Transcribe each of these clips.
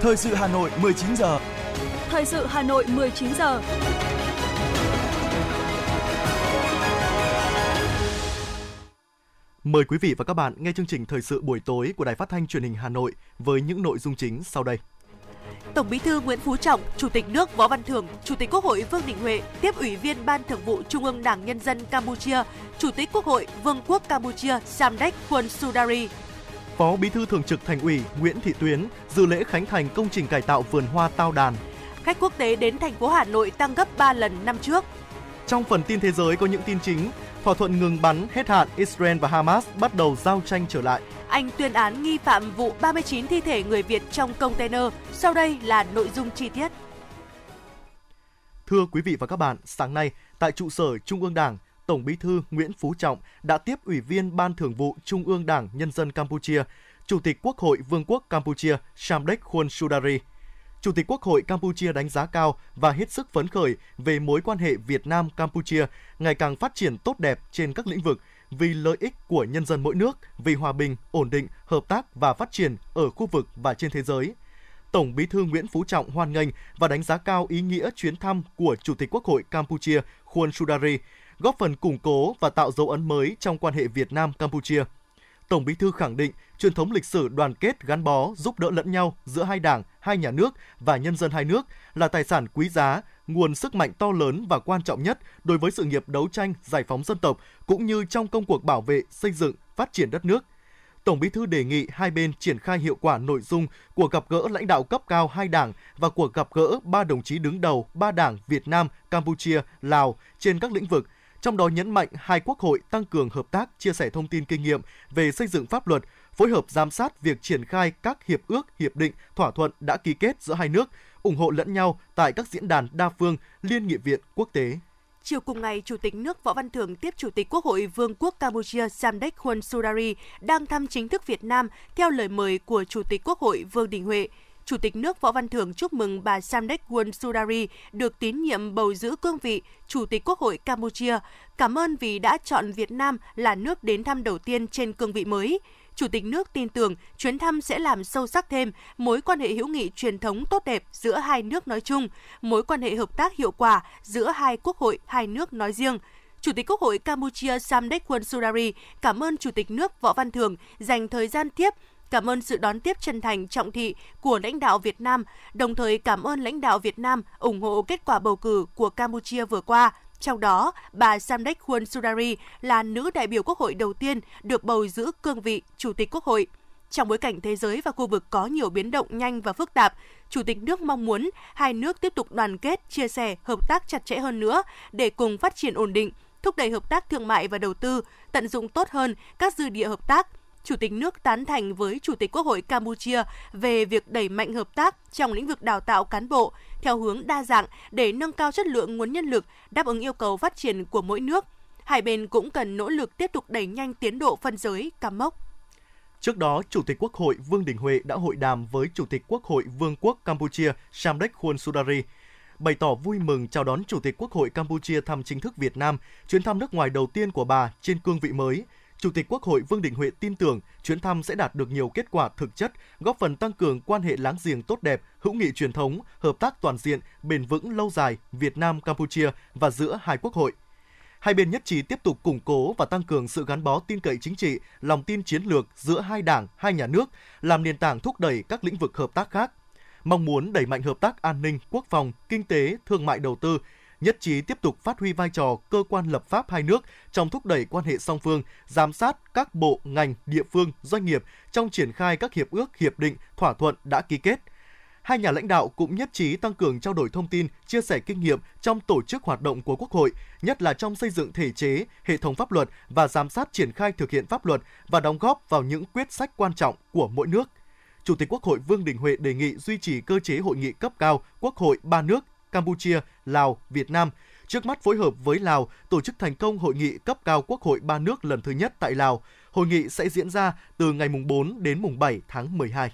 Thời sự Hà Nội 19 giờ. Thời sự Hà Nội 19 giờ. Mời quý vị và các bạn nghe chương trình thời sự buổi tối của Đài Phát thanh Truyền hình Hà Nội với những nội dung chính sau đây. Tổng Bí thư Nguyễn Phú Trọng, Chủ tịch nước Võ Văn Thưởng, Chủ tịch Quốc hội Vương Đình Huệ tiếp Ủy viên Ban Thường vụ Trung ương Đảng Nhân dân Campuchia, Chủ tịch Quốc hội Vương quốc Campuchia Samdech Khuôn Sudari. Phó Bí thư Thường trực Thành ủy Nguyễn Thị Tuyến dự lễ khánh thành công trình cải tạo vườn hoa Tao Đàn. Khách quốc tế đến thành phố Hà Nội tăng gấp 3 lần năm trước. Trong phần tin thế giới có những tin chính, thỏa thuận ngừng bắn hết hạn Israel và Hamas bắt đầu giao tranh trở lại. Anh tuyên án nghi phạm vụ 39 thi thể người Việt trong container. Sau đây là nội dung chi tiết. Thưa quý vị và các bạn, sáng nay tại trụ sở Trung ương Đảng, Tổng Bí thư Nguyễn Phú Trọng đã tiếp Ủy viên Ban Thường vụ Trung ương Đảng Nhân dân Campuchia, Chủ tịch Quốc hội Vương quốc Campuchia Samdech Khuôn Sudari. Chủ tịch Quốc hội Campuchia đánh giá cao và hết sức phấn khởi về mối quan hệ Việt Nam Campuchia ngày càng phát triển tốt đẹp trên các lĩnh vực vì lợi ích của nhân dân mỗi nước, vì hòa bình, ổn định, hợp tác và phát triển ở khu vực và trên thế giới. Tổng Bí thư Nguyễn Phú Trọng hoan nghênh và đánh giá cao ý nghĩa chuyến thăm của Chủ tịch Quốc hội Campuchia Khuôn Sudari, góp phần củng cố và tạo dấu ấn mới trong quan hệ Việt Nam Campuchia. Tổng Bí thư khẳng định truyền thống lịch sử đoàn kết gắn bó, giúp đỡ lẫn nhau giữa hai đảng, hai nhà nước và nhân dân hai nước là tài sản quý giá, nguồn sức mạnh to lớn và quan trọng nhất đối với sự nghiệp đấu tranh giải phóng dân tộc cũng như trong công cuộc bảo vệ, xây dựng, phát triển đất nước. Tổng Bí thư đề nghị hai bên triển khai hiệu quả nội dung của gặp gỡ lãnh đạo cấp cao hai đảng và cuộc gặp gỡ ba đồng chí đứng đầu ba đảng Việt Nam, Campuchia, Lào trên các lĩnh vực trong đó nhấn mạnh hai quốc hội tăng cường hợp tác, chia sẻ thông tin kinh nghiệm về xây dựng pháp luật, phối hợp giám sát việc triển khai các hiệp ước, hiệp định, thỏa thuận đã ký kết giữa hai nước, ủng hộ lẫn nhau tại các diễn đàn đa phương, liên nghị viện quốc tế. Chiều cùng ngày, Chủ tịch nước Võ Văn Thưởng tiếp Chủ tịch Quốc hội Vương quốc Campuchia Samdech hun Sudari đang thăm chính thức Việt Nam theo lời mời của Chủ tịch Quốc hội Vương Đình Huệ. Chủ tịch nước Võ Văn Thưởng chúc mừng bà Samdech Won Sudari được tín nhiệm bầu giữ cương vị Chủ tịch Quốc hội Campuchia. Cảm ơn vì đã chọn Việt Nam là nước đến thăm đầu tiên trên cương vị mới. Chủ tịch nước tin tưởng chuyến thăm sẽ làm sâu sắc thêm mối quan hệ hữu nghị truyền thống tốt đẹp giữa hai nước nói chung, mối quan hệ hợp tác hiệu quả giữa hai quốc hội hai nước nói riêng. Chủ tịch Quốc hội Campuchia Samdech Won Sudari cảm ơn Chủ tịch nước Võ Văn Thưởng dành thời gian tiếp cảm ơn sự đón tiếp chân thành trọng thị của lãnh đạo Việt Nam, đồng thời cảm ơn lãnh đạo Việt Nam ủng hộ kết quả bầu cử của Campuchia vừa qua. Trong đó, bà Samdech Khuôn Sudari là nữ đại biểu Quốc hội đầu tiên được bầu giữ cương vị Chủ tịch Quốc hội. Trong bối cảnh thế giới và khu vực có nhiều biến động nhanh và phức tạp, Chủ tịch nước mong muốn hai nước tiếp tục đoàn kết, chia sẻ, hợp tác chặt chẽ hơn nữa để cùng phát triển ổn định, thúc đẩy hợp tác thương mại và đầu tư, tận dụng tốt hơn các dư địa hợp tác, Chủ tịch nước tán thành với Chủ tịch Quốc hội Campuchia về việc đẩy mạnh hợp tác trong lĩnh vực đào tạo cán bộ theo hướng đa dạng để nâng cao chất lượng nguồn nhân lực đáp ứng yêu cầu phát triển của mỗi nước. Hai bên cũng cần nỗ lực tiếp tục đẩy nhanh tiến độ phân giới, cắm mốc. Trước đó, Chủ tịch Quốc hội Vương Đình Huệ đã hội đàm với Chủ tịch Quốc hội Vương quốc Campuchia Samdech Khuôn Sudari, bày tỏ vui mừng chào đón Chủ tịch Quốc hội Campuchia thăm chính thức Việt Nam, chuyến thăm nước ngoài đầu tiên của bà trên cương vị mới – Chủ tịch Quốc hội Vương Đình Huệ tin tưởng chuyến thăm sẽ đạt được nhiều kết quả thực chất, góp phần tăng cường quan hệ láng giềng tốt đẹp, hữu nghị truyền thống, hợp tác toàn diện, bền vững lâu dài Việt Nam Campuchia và giữa hai quốc hội. Hai bên nhất trí tiếp tục củng cố và tăng cường sự gắn bó tin cậy chính trị, lòng tin chiến lược giữa hai đảng, hai nhà nước, làm nền tảng thúc đẩy các lĩnh vực hợp tác khác. Mong muốn đẩy mạnh hợp tác an ninh, quốc phòng, kinh tế, thương mại đầu tư, nhất trí tiếp tục phát huy vai trò cơ quan lập pháp hai nước trong thúc đẩy quan hệ song phương, giám sát các bộ, ngành, địa phương, doanh nghiệp trong triển khai các hiệp ước, hiệp định, thỏa thuận đã ký kết. Hai nhà lãnh đạo cũng nhất trí tăng cường trao đổi thông tin, chia sẻ kinh nghiệm trong tổ chức hoạt động của Quốc hội, nhất là trong xây dựng thể chế, hệ thống pháp luật và giám sát triển khai thực hiện pháp luật và đóng góp vào những quyết sách quan trọng của mỗi nước. Chủ tịch Quốc hội Vương Đình Huệ đề nghị duy trì cơ chế hội nghị cấp cao Quốc hội ba nước Campuchia, Lào, Việt Nam. Trước mắt phối hợp với Lào tổ chức thành công hội nghị cấp cao Quốc hội ba nước lần thứ nhất tại Lào. Hội nghị sẽ diễn ra từ ngày mùng 4 đến mùng 7 tháng 12.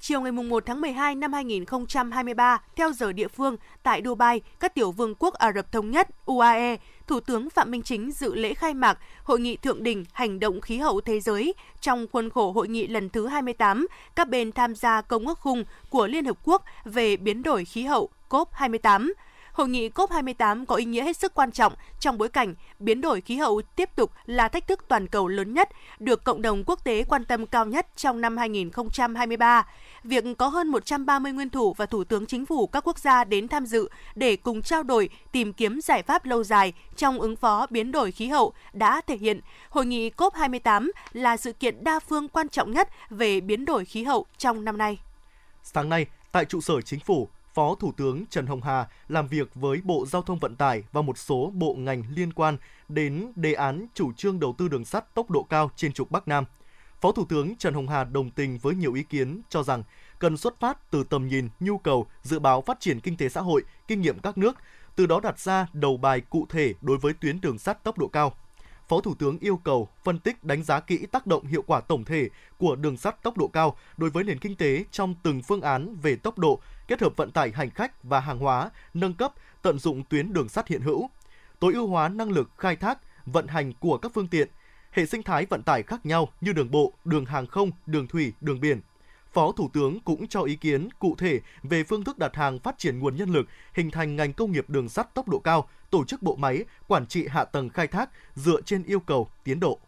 Chiều ngày 1 tháng 12 năm 2023, theo giờ địa phương, tại Dubai, các tiểu vương quốc Ả Rập Thống Nhất UAE Thủ tướng Phạm Minh Chính dự lễ khai mạc Hội nghị Thượng đỉnh Hành động khí hậu thế giới trong khuôn khổ hội nghị lần thứ 28 các bên tham gia Công ước khung của Liên Hợp Quốc về biến đổi khí hậu COP28 Hội nghị COP28 có ý nghĩa hết sức quan trọng trong bối cảnh biến đổi khí hậu tiếp tục là thách thức toàn cầu lớn nhất, được cộng đồng quốc tế quan tâm cao nhất trong năm 2023. Việc có hơn 130 nguyên thủ và thủ tướng chính phủ các quốc gia đến tham dự để cùng trao đổi, tìm kiếm giải pháp lâu dài trong ứng phó biến đổi khí hậu đã thể hiện hội nghị COP28 là sự kiện đa phương quan trọng nhất về biến đổi khí hậu trong năm nay. Sáng nay, tại trụ sở chính phủ, Phó Thủ tướng Trần Hồng Hà làm việc với Bộ Giao thông Vận tải và một số bộ ngành liên quan đến đề án chủ trương đầu tư đường sắt tốc độ cao trên trục Bắc Nam. Phó Thủ tướng Trần Hồng Hà đồng tình với nhiều ý kiến cho rằng cần xuất phát từ tầm nhìn, nhu cầu, dự báo phát triển kinh tế xã hội, kinh nghiệm các nước, từ đó đặt ra đầu bài cụ thể đối với tuyến đường sắt tốc độ cao. Phó Thủ tướng yêu cầu phân tích đánh giá kỹ tác động hiệu quả tổng thể của đường sắt tốc độ cao đối với nền kinh tế trong từng phương án về tốc độ, kết hợp vận tải hành khách và hàng hóa, nâng cấp, tận dụng tuyến đường sắt hiện hữu, tối ưu hóa năng lực khai thác, vận hành của các phương tiện, hệ sinh thái vận tải khác nhau như đường bộ, đường hàng không, đường thủy, đường biển. Phó Thủ tướng cũng cho ý kiến cụ thể về phương thức đặt hàng phát triển nguồn nhân lực, hình thành ngành công nghiệp đường sắt tốc độ cao, tổ chức bộ máy, quản trị hạ tầng khai thác dựa trên yêu cầu, tiến độ.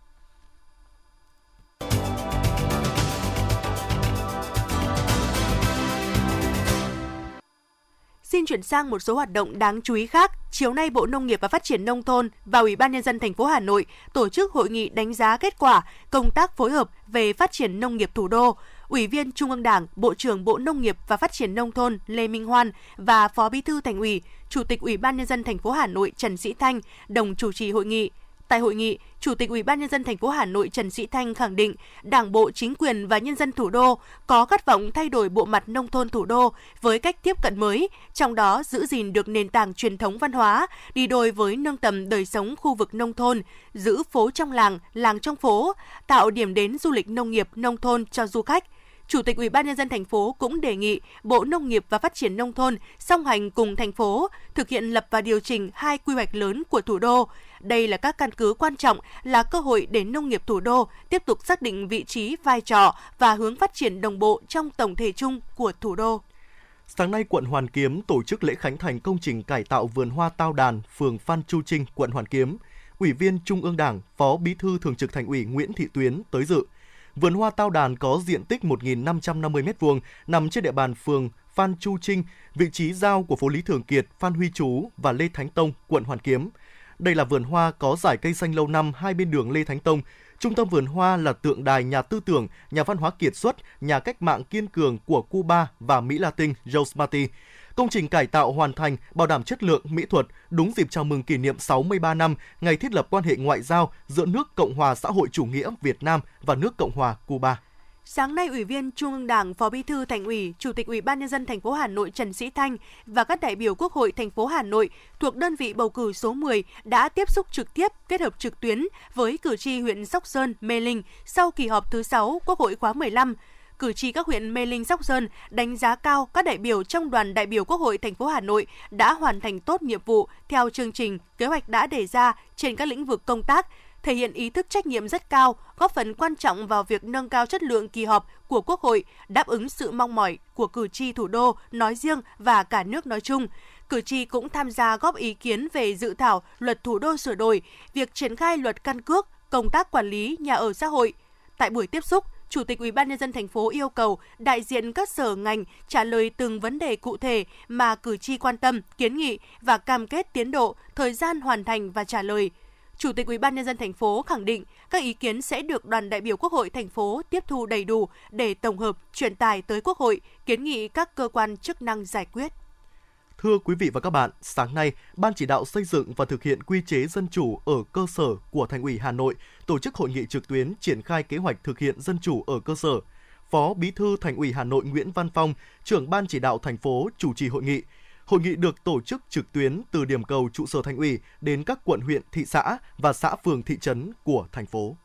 Xin chuyển sang một số hoạt động đáng chú ý khác. Chiều nay Bộ Nông nghiệp và Phát triển nông thôn và Ủy ban nhân dân thành phố Hà Nội tổ chức hội nghị đánh giá kết quả công tác phối hợp về phát triển nông nghiệp thủ đô. Ủy viên Trung ương Đảng, Bộ trưởng Bộ Nông nghiệp và Phát triển nông thôn Lê Minh Hoan và Phó Bí thư Thành ủy, Chủ tịch Ủy ban nhân dân thành phố Hà Nội Trần Sĩ Thanh đồng chủ trì hội nghị. Tại hội nghị, Chủ tịch Ủy ban nhân dân thành phố Hà Nội Trần Sĩ Thanh khẳng định, Đảng bộ, chính quyền và nhân dân thủ đô có khát vọng thay đổi bộ mặt nông thôn thủ đô với cách tiếp cận mới, trong đó giữ gìn được nền tảng truyền thống văn hóa, đi đôi với nâng tầm đời sống khu vực nông thôn, giữ phố trong làng, làng trong phố, tạo điểm đến du lịch nông nghiệp nông thôn cho du khách – Chủ tịch Ủy ban nhân dân thành phố cũng đề nghị Bộ Nông nghiệp và Phát triển nông thôn song hành cùng thành phố thực hiện lập và điều chỉnh hai quy hoạch lớn của thủ đô. Đây là các căn cứ quan trọng, là cơ hội để nông nghiệp thủ đô tiếp tục xác định vị trí, vai trò và hướng phát triển đồng bộ trong tổng thể chung của thủ đô. Sáng nay, quận Hoàn Kiếm tổ chức lễ khánh thành công trình cải tạo vườn hoa Tao Đàn, phường Phan Chu Trinh, quận Hoàn Kiếm. Ủy viên Trung ương Đảng, Phó Bí thư Thường trực Thành ủy Nguyễn Thị Tuyến tới dự. Vườn hoa Tao Đàn có diện tích 1.550 m2, nằm trên địa bàn phường Phan Chu Trinh, vị trí giao của phố Lý Thường Kiệt, Phan Huy Chú và Lê Thánh Tông, quận Hoàn Kiếm. Đây là vườn hoa có giải cây xanh lâu năm hai bên đường Lê Thánh Tông. Trung tâm vườn hoa là tượng đài nhà tư tưởng, nhà văn hóa kiệt xuất, nhà cách mạng kiên cường của Cuba và Mỹ Latin Jose Marti. Công trình cải tạo hoàn thành, bảo đảm chất lượng, mỹ thuật, đúng dịp chào mừng kỷ niệm 63 năm ngày thiết lập quan hệ ngoại giao giữa nước Cộng hòa xã hội chủ nghĩa Việt Nam và nước Cộng hòa Cuba. Sáng nay, Ủy viên Trung ương Đảng, Phó Bí thư Thành ủy, Chủ tịch Ủy ban nhân dân thành phố Hà Nội Trần Sĩ Thanh và các đại biểu Quốc hội thành phố Hà Nội thuộc đơn vị bầu cử số 10 đã tiếp xúc trực tiếp kết hợp trực tuyến với cử tri huyện Sóc Sơn, Mê Linh sau kỳ họp thứ 6 Quốc hội khóa 15 cử tri các huyện Mê Linh, Sóc Sơn đánh giá cao các đại biểu trong đoàn đại biểu Quốc hội thành phố Hà Nội đã hoàn thành tốt nhiệm vụ theo chương trình, kế hoạch đã đề ra trên các lĩnh vực công tác, thể hiện ý thức trách nhiệm rất cao, góp phần quan trọng vào việc nâng cao chất lượng kỳ họp của Quốc hội, đáp ứng sự mong mỏi của cử tri thủ đô nói riêng và cả nước nói chung. Cử tri cũng tham gia góp ý kiến về dự thảo luật thủ đô sửa đổi, việc triển khai luật căn cước, công tác quản lý nhà ở xã hội. Tại buổi tiếp xúc, Chủ tịch Ủy ban nhân dân thành phố yêu cầu đại diện các sở ngành trả lời từng vấn đề cụ thể mà cử tri quan tâm, kiến nghị và cam kết tiến độ, thời gian hoàn thành và trả lời. Chủ tịch Ủy ban nhân dân thành phố khẳng định các ý kiến sẽ được đoàn đại biểu Quốc hội thành phố tiếp thu đầy đủ để tổng hợp, truyền tải tới Quốc hội, kiến nghị các cơ quan chức năng giải quyết. Thưa quý vị và các bạn, sáng nay, Ban chỉ đạo xây dựng và thực hiện quy chế dân chủ ở cơ sở của Thành ủy Hà Nội tổ chức hội nghị trực tuyến triển khai kế hoạch thực hiện dân chủ ở cơ sở. Phó Bí thư Thành ủy Hà Nội Nguyễn Văn Phong, trưởng Ban chỉ đạo thành phố chủ trì hội nghị. Hội nghị được tổ chức trực tuyến từ điểm cầu trụ sở Thành ủy đến các quận huyện, thị xã và xã phường thị trấn của thành phố.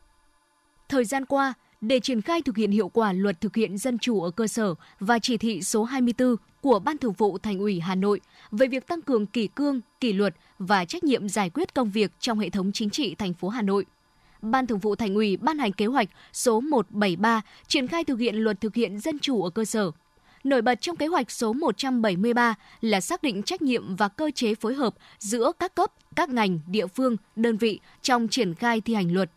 Thời gian qua, để triển khai thực hiện hiệu quả luật thực hiện dân chủ ở cơ sở và chỉ thị số 24 của Ban Thường vụ Thành ủy Hà Nội về việc tăng cường kỷ cương, kỷ luật và trách nhiệm giải quyết công việc trong hệ thống chính trị thành phố Hà Nội. Ban Thường vụ Thành ủy ban hành kế hoạch số 173 triển khai thực hiện luật thực hiện dân chủ ở cơ sở. Nổi bật trong kế hoạch số 173 là xác định trách nhiệm và cơ chế phối hợp giữa các cấp, các ngành, địa phương, đơn vị trong triển khai thi hành luật.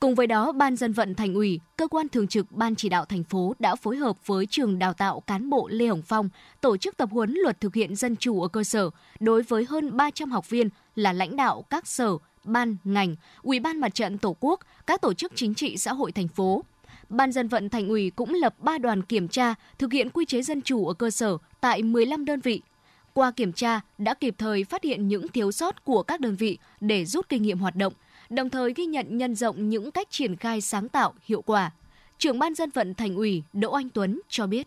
Cùng với đó, Ban dân vận Thành ủy, cơ quan thường trực Ban chỉ đạo thành phố đã phối hợp với trường đào tạo cán bộ Lê Hồng Phong tổ chức tập huấn luật thực hiện dân chủ ở cơ sở đối với hơn 300 học viên là lãnh đạo các sở, ban, ngành, Ủy ban Mặt trận Tổ quốc, các tổ chức chính trị xã hội thành phố. Ban dân vận Thành ủy cũng lập 3 đoàn kiểm tra thực hiện quy chế dân chủ ở cơ sở tại 15 đơn vị. Qua kiểm tra đã kịp thời phát hiện những thiếu sót của các đơn vị để rút kinh nghiệm hoạt động, đồng thời ghi nhận nhân rộng những cách triển khai sáng tạo, hiệu quả. Trưởng ban dân vận Thành ủy Đỗ Anh Tuấn cho biết.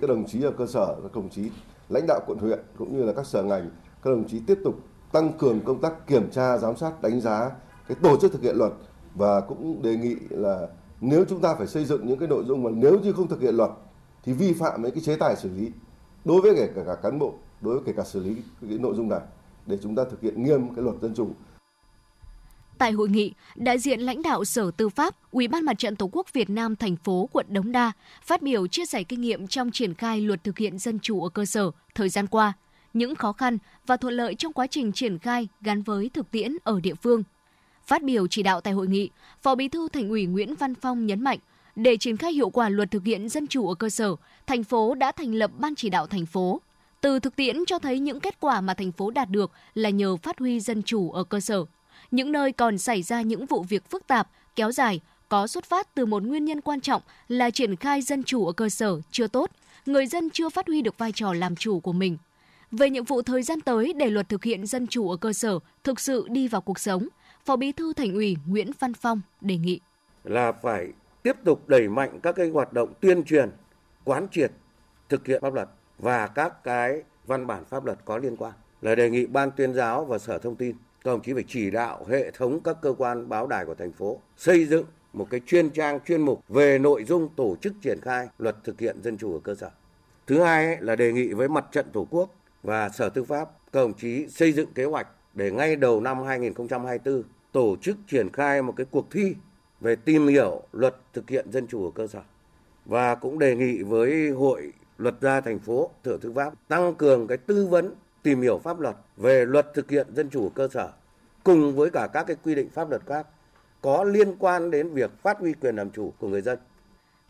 Các đồng chí ở cơ sở, các đồng chí lãnh đạo quận huyện cũng như là các sở ngành, các đồng chí tiếp tục tăng cường công tác kiểm tra, giám sát, đánh giá cái tổ chức thực hiện luật và cũng đề nghị là nếu chúng ta phải xây dựng những cái nội dung mà nếu như không thực hiện luật thì vi phạm mấy cái chế tài xử lý đối với kể cả, cả cán bộ, đối với kể cả xử lý cái nội dung này để chúng ta thực hiện nghiêm cái luật dân chủ. Tại hội nghị, đại diện lãnh đạo Sở Tư pháp, Ủy ban Mặt trận Tổ quốc Việt Nam thành phố quận Đống Đa phát biểu chia sẻ kinh nghiệm trong triển khai luật thực hiện dân chủ ở cơ sở thời gian qua, những khó khăn và thuận lợi trong quá trình triển khai gắn với thực tiễn ở địa phương. Phát biểu chỉ đạo tại hội nghị, Phó Bí thư Thành ủy Nguyễn Văn Phong nhấn mạnh, để triển khai hiệu quả luật thực hiện dân chủ ở cơ sở, thành phố đã thành lập ban chỉ đạo thành phố. Từ thực tiễn cho thấy những kết quả mà thành phố đạt được là nhờ phát huy dân chủ ở cơ sở. Những nơi còn xảy ra những vụ việc phức tạp, kéo dài, có xuất phát từ một nguyên nhân quan trọng là triển khai dân chủ ở cơ sở chưa tốt, người dân chưa phát huy được vai trò làm chủ của mình. Về nhiệm vụ thời gian tới để luật thực hiện dân chủ ở cơ sở thực sự đi vào cuộc sống, Phó Bí thư Thành ủy Nguyễn Văn Phong đề nghị là phải tiếp tục đẩy mạnh các cái hoạt động tuyên truyền, quán triệt, thực hiện pháp luật và các cái văn bản pháp luật có liên quan. Là đề nghị Ban tuyên giáo và Sở Thông tin các đồng chí phải chỉ đạo hệ thống các cơ quan báo đài của thành phố xây dựng một cái chuyên trang chuyên mục về nội dung tổ chức triển khai luật thực hiện dân chủ ở cơ sở. Thứ hai là đề nghị với mặt trận Tổ quốc và Sở Tư pháp các đồng chí xây dựng kế hoạch để ngay đầu năm 2024 tổ chức triển khai một cái cuộc thi về tìm hiểu luật thực hiện dân chủ ở cơ sở và cũng đề nghị với hội luật gia thành phố thừa tư pháp tăng cường cái tư vấn tìm hiểu pháp luật về luật thực hiện dân chủ ở cơ sở cùng với cả các cái quy định pháp luật khác có liên quan đến việc phát huy quyền làm chủ của người dân.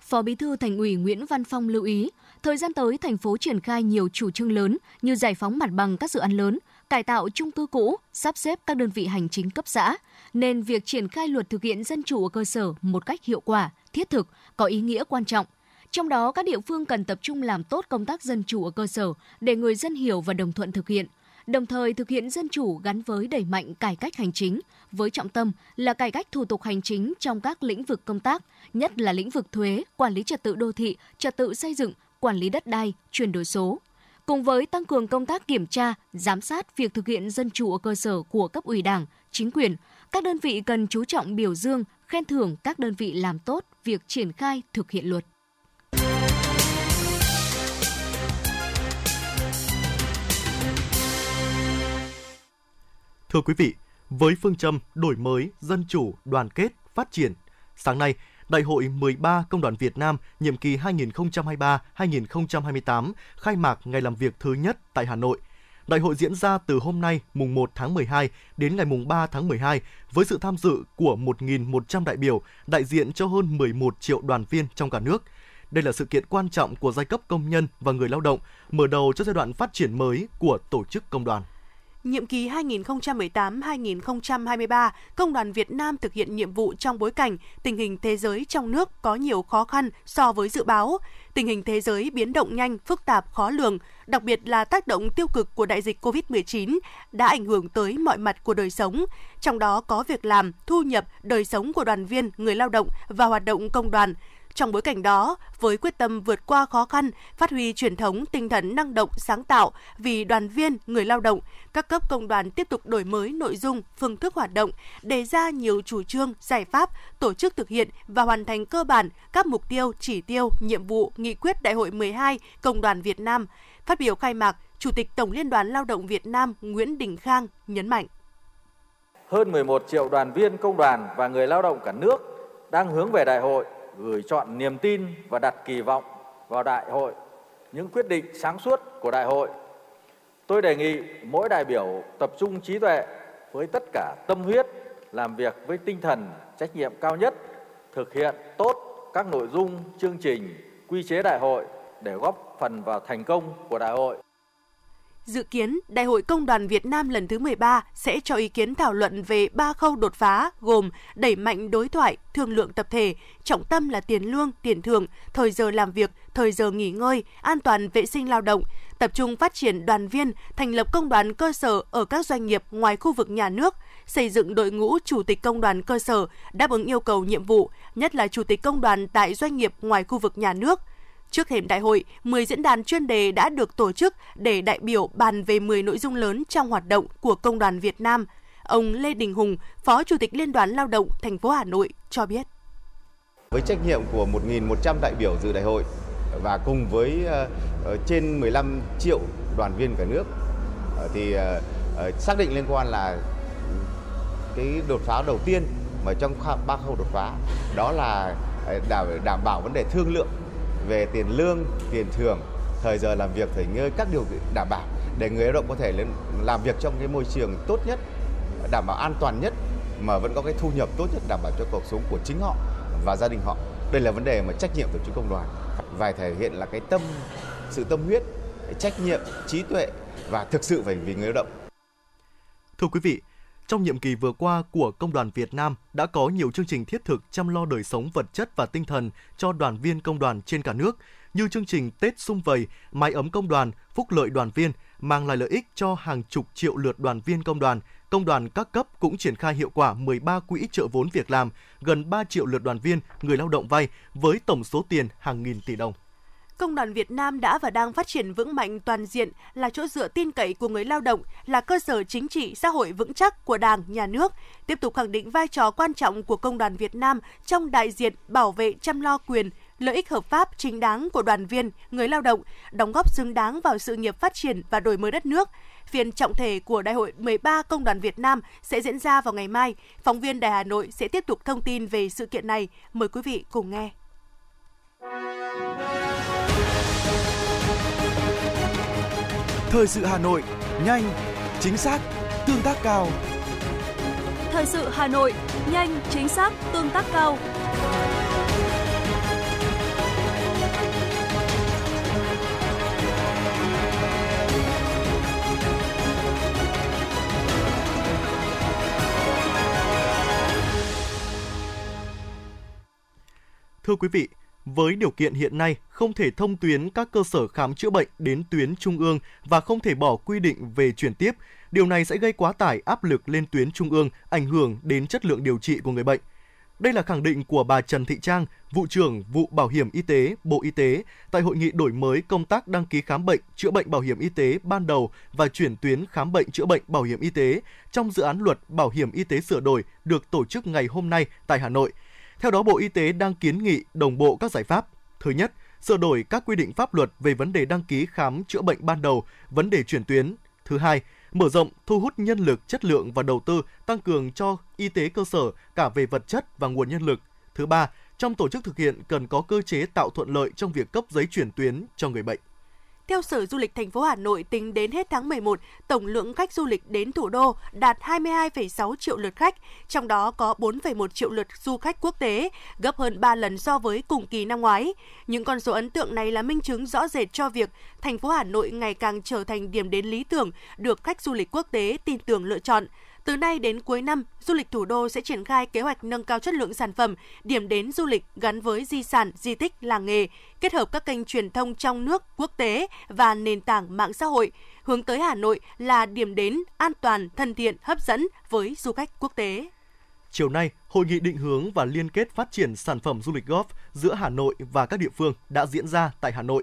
Phó Bí thư Thành ủy Nguyễn Văn Phong lưu ý, thời gian tới thành phố triển khai nhiều chủ trương lớn như giải phóng mặt bằng các dự án lớn, cải tạo chung cư cũ, sắp xếp các đơn vị hành chính cấp xã, nên việc triển khai luật thực hiện dân chủ ở cơ sở một cách hiệu quả, thiết thực, có ý nghĩa quan trọng. Trong đó, các địa phương cần tập trung làm tốt công tác dân chủ ở cơ sở để người dân hiểu và đồng thuận thực hiện, đồng thời thực hiện dân chủ gắn với đẩy mạnh cải cách hành chính, với trọng tâm là cải cách thủ tục hành chính trong các lĩnh vực công tác, nhất là lĩnh vực thuế, quản lý trật tự đô thị, trật tự xây dựng, quản lý đất đai, chuyển đổi số. Cùng với tăng cường công tác kiểm tra, giám sát việc thực hiện dân chủ ở cơ sở của cấp ủy Đảng, chính quyền, các đơn vị cần chú trọng biểu dương, khen thưởng các đơn vị làm tốt việc triển khai thực hiện luật. Thưa quý vị, với phương châm đổi mới, dân chủ, đoàn kết, phát triển, sáng nay, Đại hội 13 Công đoàn Việt Nam nhiệm kỳ 2023-2028 khai mạc ngày làm việc thứ nhất tại Hà Nội. Đại hội diễn ra từ hôm nay mùng 1 tháng 12 đến ngày mùng 3 tháng 12 với sự tham dự của 1.100 đại biểu đại diện cho hơn 11 triệu đoàn viên trong cả nước. Đây là sự kiện quan trọng của giai cấp công nhân và người lao động, mở đầu cho giai đoạn phát triển mới của tổ chức công đoàn. Nhiệm kỳ 2018-2023, Công đoàn Việt Nam thực hiện nhiệm vụ trong bối cảnh tình hình thế giới trong nước có nhiều khó khăn so với dự báo. Tình hình thế giới biến động nhanh, phức tạp, khó lường, đặc biệt là tác động tiêu cực của đại dịch COVID-19 đã ảnh hưởng tới mọi mặt của đời sống, trong đó có việc làm, thu nhập, đời sống của đoàn viên, người lao động và hoạt động công đoàn. Trong bối cảnh đó, với quyết tâm vượt qua khó khăn, phát huy truyền thống tinh thần năng động sáng tạo vì đoàn viên, người lao động, các cấp công đoàn tiếp tục đổi mới nội dung, phương thức hoạt động, đề ra nhiều chủ trương, giải pháp, tổ chức thực hiện và hoàn thành cơ bản các mục tiêu, chỉ tiêu, nhiệm vụ, nghị quyết Đại hội 12 Công đoàn Việt Nam. Phát biểu khai mạc, Chủ tịch Tổng Liên đoàn Lao động Việt Nam Nguyễn Đình Khang nhấn mạnh. Hơn 11 triệu đoàn viên công đoàn và người lao động cả nước đang hướng về đại hội, gửi chọn niềm tin và đặt kỳ vọng vào đại hội, những quyết định sáng suốt của đại hội. Tôi đề nghị mỗi đại biểu tập trung trí tuệ với tất cả tâm huyết, làm việc với tinh thần trách nhiệm cao nhất, thực hiện tốt các nội dung, chương trình, quy chế đại hội để góp phần vào thành công của đại hội. Dự kiến, Đại hội Công đoàn Việt Nam lần thứ 13 sẽ cho ý kiến thảo luận về ba khâu đột phá gồm đẩy mạnh đối thoại, thương lượng tập thể, trọng tâm là tiền lương, tiền thưởng, thời giờ làm việc, thời giờ nghỉ ngơi, an toàn vệ sinh lao động, tập trung phát triển đoàn viên, thành lập công đoàn cơ sở ở các doanh nghiệp ngoài khu vực nhà nước, xây dựng đội ngũ chủ tịch công đoàn cơ sở đáp ứng yêu cầu nhiệm vụ, nhất là chủ tịch công đoàn tại doanh nghiệp ngoài khu vực nhà nước – Trước thềm đại hội, 10 diễn đàn chuyên đề đã được tổ chức để đại biểu bàn về 10 nội dung lớn trong hoạt động của Công đoàn Việt Nam. Ông Lê Đình Hùng, Phó Chủ tịch Liên đoàn Lao động thành phố Hà Nội cho biết. Với trách nhiệm của 1.100 đại biểu dự đại hội và cùng với ờ, ờ, trên 15 triệu đoàn viên cả nước ờ, thì xác định liên quan là cái đột phá đầu tiên mà trong ba khâu đột phá đó là đảm đảm bảo vấn đề thương lượng về tiền lương, tiền thưởng, thời giờ làm việc, thời nghỉ các điều kiện đảm bảo để người lao động có thể lên làm việc trong cái môi trường tốt nhất, đảm bảo an toàn nhất mà vẫn có cái thu nhập tốt nhất đảm bảo cho cuộc sống của chính họ và gia đình họ. Đây là vấn đề mà trách nhiệm tổ chức công đoàn phải thể hiện là cái tâm sự tâm huyết, trách nhiệm, trí tuệ và thực sự phải vì người lao động. Thưa quý vị, trong nhiệm kỳ vừa qua của Công đoàn Việt Nam đã có nhiều chương trình thiết thực chăm lo đời sống vật chất và tinh thần cho đoàn viên công đoàn trên cả nước, như chương trình Tết Xung Vầy, Mái ấm công đoàn, Phúc lợi đoàn viên, mang lại lợi ích cho hàng chục triệu lượt đoàn viên công đoàn. Công đoàn các cấp cũng triển khai hiệu quả 13 quỹ trợ vốn việc làm, gần 3 triệu lượt đoàn viên, người lao động vay với tổng số tiền hàng nghìn tỷ đồng. Công đoàn Việt Nam đã và đang phát triển vững mạnh toàn diện, là chỗ dựa tin cậy của người lao động, là cơ sở chính trị xã hội vững chắc của Đảng, Nhà nước, tiếp tục khẳng định vai trò quan trọng của Công đoàn Việt Nam trong đại diện bảo vệ chăm lo quyền, lợi ích hợp pháp chính đáng của đoàn viên, người lao động, đóng góp xứng đáng vào sự nghiệp phát triển và đổi mới đất nước. Phiên trọng thể của Đại hội 13 Công đoàn Việt Nam sẽ diễn ra vào ngày mai. Phóng viên Đài Hà Nội sẽ tiếp tục thông tin về sự kiện này. Mời quý vị cùng nghe. Thời sự Hà Nội, nhanh, chính xác, tương tác cao. Thời sự Hà Nội, nhanh, chính xác, tương tác cao. Thưa quý vị, với điều kiện hiện nay không thể thông tuyến các cơ sở khám chữa bệnh đến tuyến trung ương và không thể bỏ quy định về chuyển tiếp, điều này sẽ gây quá tải áp lực lên tuyến trung ương, ảnh hưởng đến chất lượng điều trị của người bệnh. Đây là khẳng định của bà Trần Thị Trang, vụ trưởng vụ Bảo hiểm y tế, Bộ Y tế tại hội nghị đổi mới công tác đăng ký khám bệnh, chữa bệnh bảo hiểm y tế ban đầu và chuyển tuyến khám bệnh chữa bệnh bảo hiểm y tế trong dự án luật bảo hiểm y tế sửa đổi được tổ chức ngày hôm nay tại Hà Nội – theo đó, Bộ Y tế đang kiến nghị đồng bộ các giải pháp. Thứ nhất, sửa đổi các quy định pháp luật về vấn đề đăng ký khám chữa bệnh ban đầu, vấn đề chuyển tuyến. Thứ hai, mở rộng thu hút nhân lực chất lượng và đầu tư tăng cường cho y tế cơ sở cả về vật chất và nguồn nhân lực. Thứ ba, trong tổ chức thực hiện cần có cơ chế tạo thuận lợi trong việc cấp giấy chuyển tuyến cho người bệnh. Theo Sở Du lịch thành phố Hà Nội, tính đến hết tháng 11, tổng lượng khách du lịch đến thủ đô đạt 22,6 triệu lượt khách, trong đó có 4,1 triệu lượt du khách quốc tế, gấp hơn 3 lần so với cùng kỳ năm ngoái. Những con số ấn tượng này là minh chứng rõ rệt cho việc thành phố Hà Nội ngày càng trở thành điểm đến lý tưởng được khách du lịch quốc tế tin tưởng lựa chọn. Từ nay đến cuối năm, du lịch thủ đô sẽ triển khai kế hoạch nâng cao chất lượng sản phẩm, điểm đến du lịch gắn với di sản, di tích, làng nghề, kết hợp các kênh truyền thông trong nước, quốc tế và nền tảng mạng xã hội, hướng tới Hà Nội là điểm đến an toàn, thân thiện, hấp dẫn với du khách quốc tế. chiều nay, Hội nghị định hướng và liên kết phát triển sản phẩm du lịch golf giữa Hà Nội và các địa phương đã diễn ra tại Hà Nội.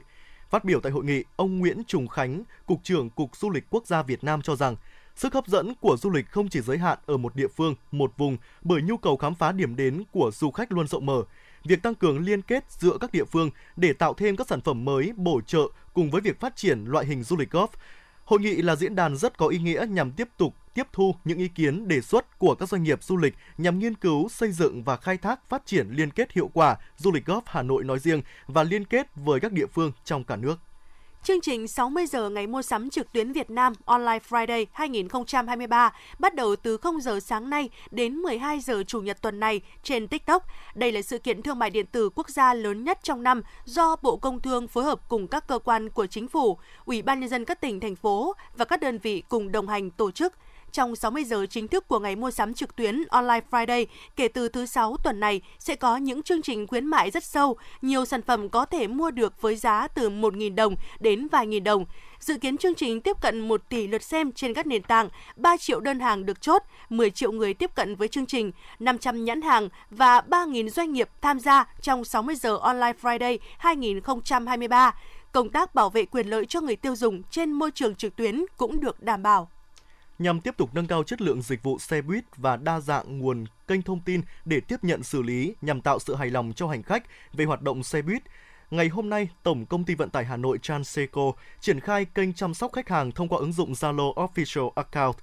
Phát biểu tại hội nghị, ông Nguyễn Trùng Khánh, Cục trưởng Cục Du lịch Quốc gia Việt Nam cho rằng, sức hấp dẫn của du lịch không chỉ giới hạn ở một địa phương, một vùng bởi nhu cầu khám phá điểm đến của du khách luôn rộng mở. Việc tăng cường liên kết giữa các địa phương để tạo thêm các sản phẩm mới bổ trợ cùng với việc phát triển loại hình du lịch golf Hội nghị là diễn đàn rất có ý nghĩa nhằm tiếp tục tiếp thu những ý kiến đề xuất của các doanh nghiệp du lịch nhằm nghiên cứu, xây dựng và khai thác phát triển liên kết hiệu quả du lịch golf Hà Nội nói riêng và liên kết với các địa phương trong cả nước. Chương trình 60 giờ ngày mua sắm trực tuyến Việt Nam Online Friday 2023 bắt đầu từ 0 giờ sáng nay đến 12 giờ chủ nhật tuần này trên TikTok. Đây là sự kiện thương mại điện tử quốc gia lớn nhất trong năm do Bộ Công Thương phối hợp cùng các cơ quan của chính phủ, Ủy ban nhân dân các tỉnh thành phố và các đơn vị cùng đồng hành tổ chức trong 60 giờ chính thức của ngày mua sắm trực tuyến Online Friday kể từ thứ sáu tuần này sẽ có những chương trình khuyến mại rất sâu, nhiều sản phẩm có thể mua được với giá từ 1.000 đồng đến vài nghìn đồng. Dự kiến chương trình tiếp cận 1 tỷ lượt xem trên các nền tảng, 3 triệu đơn hàng được chốt, 10 triệu người tiếp cận với chương trình, 500 nhãn hàng và 3.000 doanh nghiệp tham gia trong 60 giờ Online Friday 2023 công tác bảo vệ quyền lợi cho người tiêu dùng trên môi trường trực tuyến cũng được đảm bảo nhằm tiếp tục nâng cao chất lượng dịch vụ xe buýt và đa dạng nguồn kênh thông tin để tiếp nhận xử lý nhằm tạo sự hài lòng cho hành khách về hoạt động xe buýt. Ngày hôm nay, Tổng công ty vận tải Hà Nội Transeco triển khai kênh chăm sóc khách hàng thông qua ứng dụng Zalo Official Account.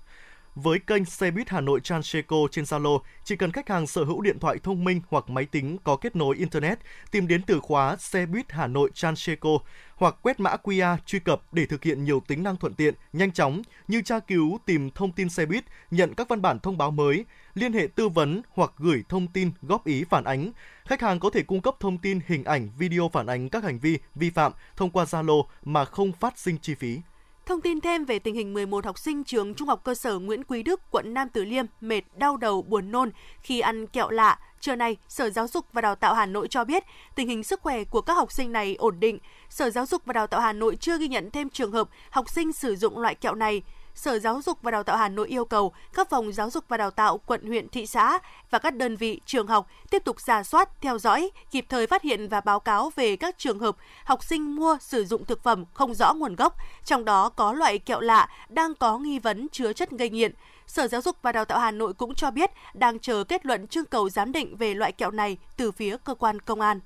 Với kênh xe buýt Hà Nội Transeco trên Zalo, chỉ cần khách hàng sở hữu điện thoại thông minh hoặc máy tính có kết nối Internet, tìm đến từ khóa xe buýt Hà Nội Transeco hoặc quét mã QR truy cập để thực hiện nhiều tính năng thuận tiện, nhanh chóng như tra cứu, tìm thông tin xe buýt, nhận các văn bản thông báo mới, liên hệ tư vấn hoặc gửi thông tin góp ý phản ánh. Khách hàng có thể cung cấp thông tin, hình ảnh, video phản ánh các hành vi vi phạm thông qua Zalo mà không phát sinh chi phí. Thông tin thêm về tình hình 11 học sinh trường Trung học cơ sở Nguyễn Quý Đức, quận Nam Từ Liêm mệt, đau đầu, buồn nôn khi ăn kẹo lạ. Trưa nay, Sở Giáo dục và Đào tạo Hà Nội cho biết tình hình sức khỏe của các học sinh này ổn định. Sở Giáo dục và Đào tạo Hà Nội chưa ghi nhận thêm trường hợp học sinh sử dụng loại kẹo này. Sở Giáo dục và Đào tạo Hà Nội yêu cầu các phòng giáo dục và đào tạo quận, huyện, thị xã và các đơn vị trường học tiếp tục giả soát, theo dõi, kịp thời phát hiện và báo cáo về các trường hợp học sinh mua sử dụng thực phẩm không rõ nguồn gốc, trong đó có loại kẹo lạ đang có nghi vấn chứa chất gây nghiện. Sở Giáo dục và Đào tạo Hà Nội cũng cho biết đang chờ kết luận trưng cầu giám định về loại kẹo này từ phía cơ quan công an.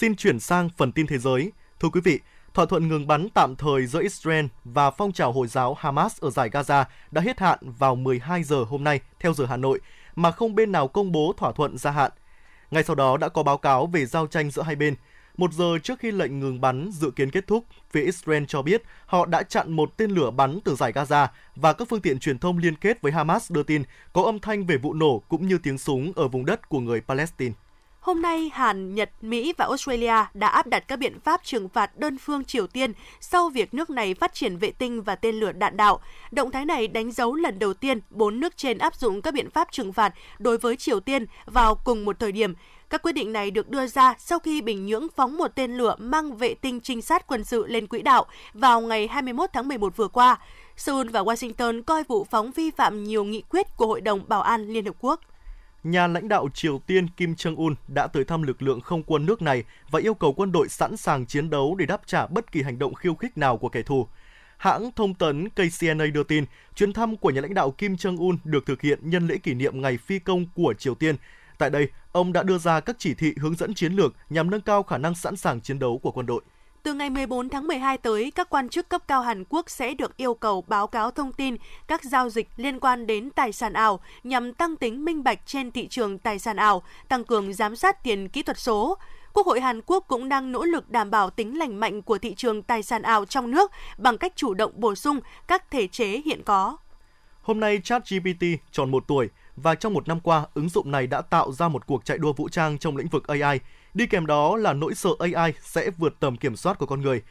Xin chuyển sang phần tin thế giới. Thưa quý vị, thỏa thuận ngừng bắn tạm thời giữa Israel và phong trào Hồi giáo Hamas ở giải Gaza đã hết hạn vào 12 giờ hôm nay theo giờ Hà Nội, mà không bên nào công bố thỏa thuận gia hạn. Ngay sau đó đã có báo cáo về giao tranh giữa hai bên. Một giờ trước khi lệnh ngừng bắn dự kiến kết thúc, phía Israel cho biết họ đã chặn một tên lửa bắn từ giải Gaza và các phương tiện truyền thông liên kết với Hamas đưa tin có âm thanh về vụ nổ cũng như tiếng súng ở vùng đất của người Palestine. Hôm nay, Hàn, Nhật, Mỹ và Australia đã áp đặt các biện pháp trừng phạt đơn phương Triều Tiên sau việc nước này phát triển vệ tinh và tên lửa đạn đạo. Động thái này đánh dấu lần đầu tiên bốn nước trên áp dụng các biện pháp trừng phạt đối với Triều Tiên vào cùng một thời điểm. Các quyết định này được đưa ra sau khi Bình Nhưỡng phóng một tên lửa mang vệ tinh trinh sát quân sự lên quỹ đạo vào ngày 21 tháng 11 vừa qua. Seoul và Washington coi vụ phóng vi phạm nhiều nghị quyết của Hội đồng Bảo an Liên Hợp Quốc nhà lãnh đạo Triều Tiên Kim Jong-un đã tới thăm lực lượng không quân nước này và yêu cầu quân đội sẵn sàng chiến đấu để đáp trả bất kỳ hành động khiêu khích nào của kẻ thù. Hãng thông tấn KCNA đưa tin, chuyến thăm của nhà lãnh đạo Kim Jong-un được thực hiện nhân lễ kỷ niệm Ngày Phi công của Triều Tiên. Tại đây, ông đã đưa ra các chỉ thị hướng dẫn chiến lược nhằm nâng cao khả năng sẵn sàng chiến đấu của quân đội. Từ ngày 14 tháng 12 tới, các quan chức cấp cao Hàn Quốc sẽ được yêu cầu báo cáo thông tin các giao dịch liên quan đến tài sản ảo nhằm tăng tính minh bạch trên thị trường tài sản ảo, tăng cường giám sát tiền kỹ thuật số. Quốc hội Hàn Quốc cũng đang nỗ lực đảm bảo tính lành mạnh của thị trường tài sản ảo trong nước bằng cách chủ động bổ sung các thể chế hiện có. Hôm nay ChatGPT tròn một tuổi và trong một năm qua, ứng dụng này đã tạo ra một cuộc chạy đua vũ trang trong lĩnh vực AI – Đi kèm đó là nỗi sợ AI sẽ vượt tầm kiểm soát của con người.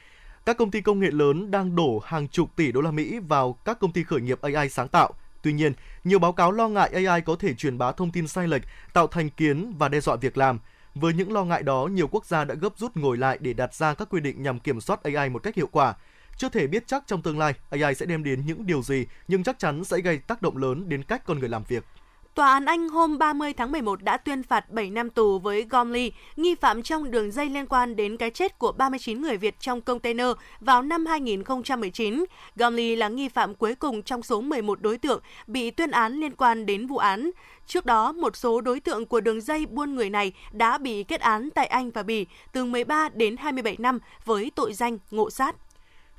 Các công ty công nghệ lớn đang đổ hàng chục tỷ đô la Mỹ vào các công ty khởi nghiệp AI sáng tạo. Tuy nhiên, nhiều báo cáo lo ngại AI có thể truyền bá thông tin sai lệch, tạo thành kiến và đe dọa việc làm. Với những lo ngại đó, nhiều quốc gia đã gấp rút ngồi lại để đặt ra các quy định nhằm kiểm soát AI một cách hiệu quả. Chưa thể biết chắc trong tương lai AI sẽ đem đến những điều gì, nhưng chắc chắn sẽ gây tác động lớn đến cách con người làm việc. Tòa án Anh hôm 30 tháng 11 đã tuyên phạt 7 năm tù với Gomley, nghi phạm trong đường dây liên quan đến cái chết của 39 người Việt trong container vào năm 2019. Gomley là nghi phạm cuối cùng trong số 11 đối tượng bị tuyên án liên quan đến vụ án. Trước đó, một số đối tượng của đường dây buôn người này đã bị kết án tại Anh và Bỉ từ 13 đến 27 năm với tội danh ngộ sát.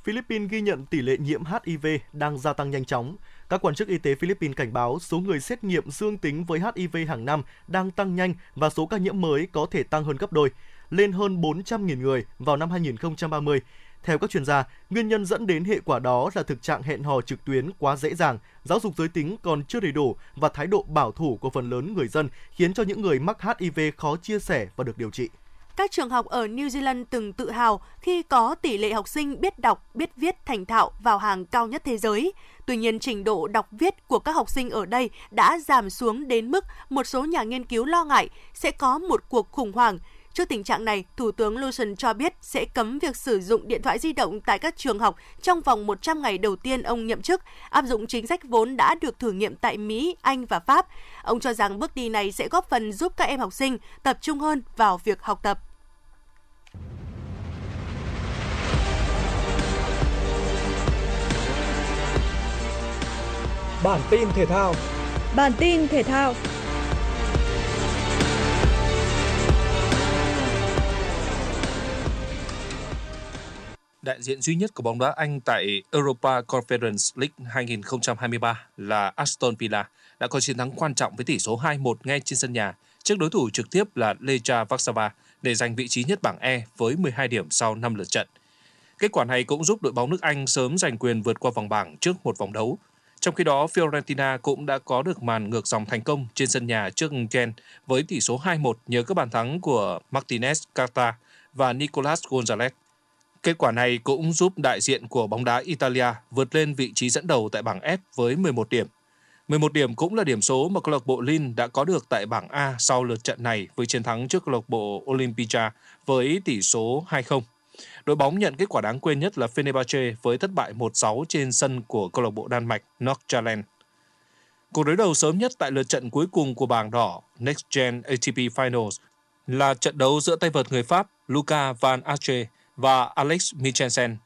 Philippines ghi nhận tỷ lệ nhiễm HIV đang gia tăng nhanh chóng. Các quan chức y tế Philippines cảnh báo số người xét nghiệm dương tính với HIV hàng năm đang tăng nhanh và số ca nhiễm mới có thể tăng hơn gấp đôi, lên hơn 400.000 người vào năm 2030. Theo các chuyên gia, nguyên nhân dẫn đến hệ quả đó là thực trạng hẹn hò trực tuyến quá dễ dàng, giáo dục giới tính còn chưa đầy đủ và thái độ bảo thủ của phần lớn người dân khiến cho những người mắc HIV khó chia sẻ và được điều trị. Các trường học ở New Zealand từng tự hào khi có tỷ lệ học sinh biết đọc, biết viết thành thạo vào hàng cao nhất thế giới. Tuy nhiên, trình độ đọc viết của các học sinh ở đây đã giảm xuống đến mức một số nhà nghiên cứu lo ngại sẽ có một cuộc khủng hoảng. Trước tình trạng này, Thủ tướng Lucian cho biết sẽ cấm việc sử dụng điện thoại di động tại các trường học trong vòng 100 ngày đầu tiên ông nhậm chức, áp dụng chính sách vốn đã được thử nghiệm tại Mỹ, Anh và Pháp. Ông cho rằng bước đi này sẽ góp phần giúp các em học sinh tập trung hơn vào việc học tập. Bản tin thể thao. Bản tin thể thao. Đại diện duy nhất của bóng đá Anh tại Europa Conference League 2023 là Aston Villa đã có chiến thắng quan trọng với tỷ số 2-1 ngay trên sân nhà trước đối thủ trực tiếp là Legia Warsaw để giành vị trí nhất bảng E với 12 điểm sau 5 lượt trận. Kết quả này cũng giúp đội bóng nước Anh sớm giành quyền vượt qua vòng bảng trước một vòng đấu trong khi đó, Fiorentina cũng đã có được màn ngược dòng thành công trên sân nhà trước Gen với tỷ số 2-1 nhờ các bàn thắng của Martinez Carta và Nicolas Gonzalez. Kết quả này cũng giúp đại diện của bóng đá Italia vượt lên vị trí dẫn đầu tại bảng F với 11 điểm. 11 điểm cũng là điểm số mà câu lạc bộ Lin đã có được tại bảng A sau lượt trận này với chiến thắng trước câu lạc bộ Olympia với tỷ số 2-0. Đội bóng nhận kết quả đáng quên nhất là Fenerbahce với thất bại 1-6 trên sân của câu lạc bộ Đan Mạch Nordjylland. Cuộc đối đầu sớm nhất tại lượt trận cuối cùng của bảng đỏ Next Gen ATP Finals là trận đấu giữa tay vợt người Pháp Luca Van Arche và Alex Michelsen.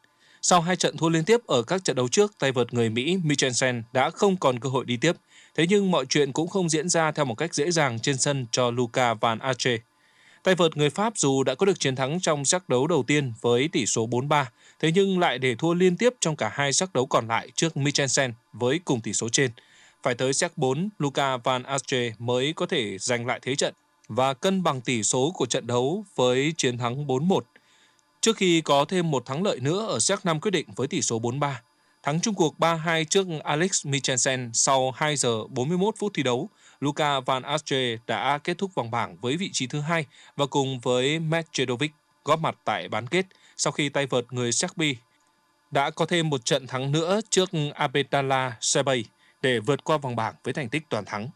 Sau hai trận thua liên tiếp ở các trận đấu trước, tay vợt người Mỹ Michelsen đã không còn cơ hội đi tiếp. Thế nhưng mọi chuyện cũng không diễn ra theo một cách dễ dàng trên sân cho Luca Van Arche. Tay vợt người Pháp dù đã có được chiến thắng trong sắc đấu đầu tiên với tỷ số 4-3, thế nhưng lại để thua liên tiếp trong cả hai sắc đấu còn lại trước Michelsen với cùng tỷ số trên. Phải tới set 4, Luca Van Astre mới có thể giành lại thế trận và cân bằng tỷ số của trận đấu với chiến thắng 4-1. Trước khi có thêm một thắng lợi nữa ở set 5 quyết định với tỷ số 4-3. Thắng chung cuộc 3-2 trước Alex Michelsen sau 2 giờ 41 phút thi đấu, Luka Van Astre đã kết thúc vòng bảng với vị trí thứ hai và cùng với Medvedev góp mặt tại bán kết sau khi tay vợt người Serbia đã có thêm một trận thắng nữa trước Abedala Sebay để vượt qua vòng bảng với thành tích toàn thắng.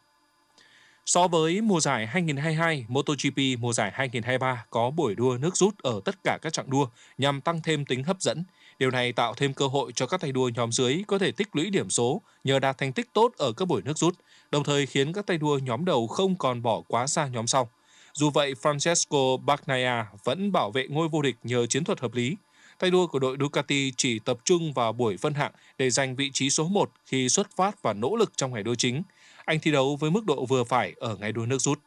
So với mùa giải 2022, MotoGP mùa giải 2023 có buổi đua nước rút ở tất cả các chặng đua nhằm tăng thêm tính hấp dẫn. Điều này tạo thêm cơ hội cho các tay đua nhóm dưới có thể tích lũy điểm số nhờ đạt thành tích tốt ở các buổi nước rút, đồng thời khiến các tay đua nhóm đầu không còn bỏ quá xa nhóm sau. Dù vậy, Francesco Bagnaia vẫn bảo vệ ngôi vô địch nhờ chiến thuật hợp lý. Tay đua của đội Ducati chỉ tập trung vào buổi phân hạng để giành vị trí số 1 khi xuất phát và nỗ lực trong ngày đua chính. Anh thi đấu với mức độ vừa phải ở ngày đua nước rút.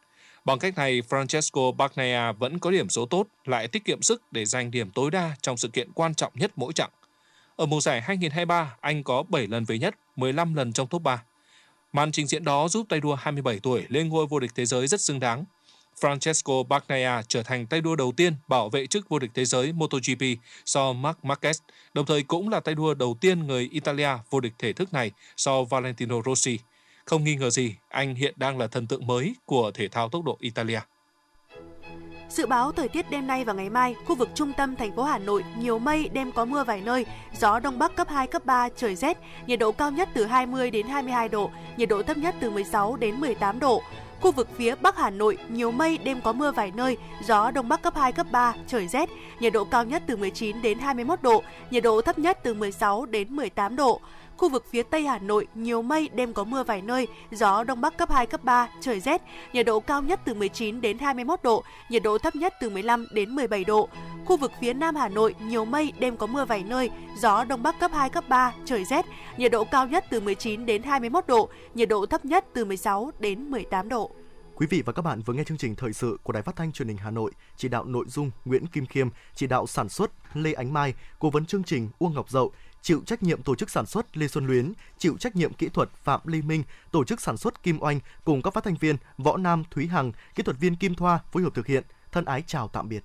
Bằng cách này, Francesco Bagnaia vẫn có điểm số tốt, lại tiết kiệm sức để giành điểm tối đa trong sự kiện quan trọng nhất mỗi chặng. Ở mùa giải 2023, anh có 7 lần về nhất, 15 lần trong top 3. Màn trình diễn đó giúp tay đua 27 tuổi lên ngôi vô địch thế giới rất xứng đáng. Francesco Bagnaia trở thành tay đua đầu tiên bảo vệ chức vô địch thế giới MotoGP sau Marc Marquez, đồng thời cũng là tay đua đầu tiên người Italia vô địch thể thức này sau Valentino Rossi. Không nghi ngờ gì, anh hiện đang là thần tượng mới của thể thao tốc độ Italia. Dự báo thời tiết đêm nay và ngày mai, khu vực trung tâm thành phố Hà Nội nhiều mây, đêm có mưa vài nơi, gió đông bắc cấp 2 cấp 3, trời rét, nhiệt độ cao nhất từ 20 đến 22 độ, nhiệt độ thấp nhất từ 16 đến 18 độ. Khu vực phía Bắc Hà Nội nhiều mây, đêm có mưa vài nơi, gió đông bắc cấp 2 cấp 3, trời rét, nhiệt độ cao nhất từ 19 đến 21 độ, nhiệt độ thấp nhất từ 16 đến 18 độ. Khu vực phía Tây Hà Nội nhiều mây, đêm có mưa vài nơi, gió đông bắc cấp 2 cấp 3, trời rét, nhiệt độ cao nhất từ 19 đến 21 độ, nhiệt độ thấp nhất từ 15 đến 17 độ. Khu vực phía Nam Hà Nội nhiều mây, đêm có mưa vài nơi, gió đông bắc cấp 2 cấp 3, trời rét, nhiệt độ cao nhất từ 19 đến 21 độ, nhiệt độ thấp nhất từ 16 đến 18 độ. Quý vị và các bạn vừa nghe chương trình thời sự của Đài Phát thanh Truyền hình Hà Nội, chỉ đạo nội dung Nguyễn Kim Khiêm, chỉ đạo sản xuất Lê Ánh Mai, cố vấn chương trình Uông Ngọc Dậu, chịu trách nhiệm tổ chức sản xuất Lê Xuân Luyến, chịu trách nhiệm kỹ thuật Phạm Lê Minh, tổ chức sản xuất Kim Oanh cùng các phát thanh viên Võ Nam, Thúy Hằng, kỹ thuật viên Kim Thoa phối hợp thực hiện. Thân ái chào tạm biệt.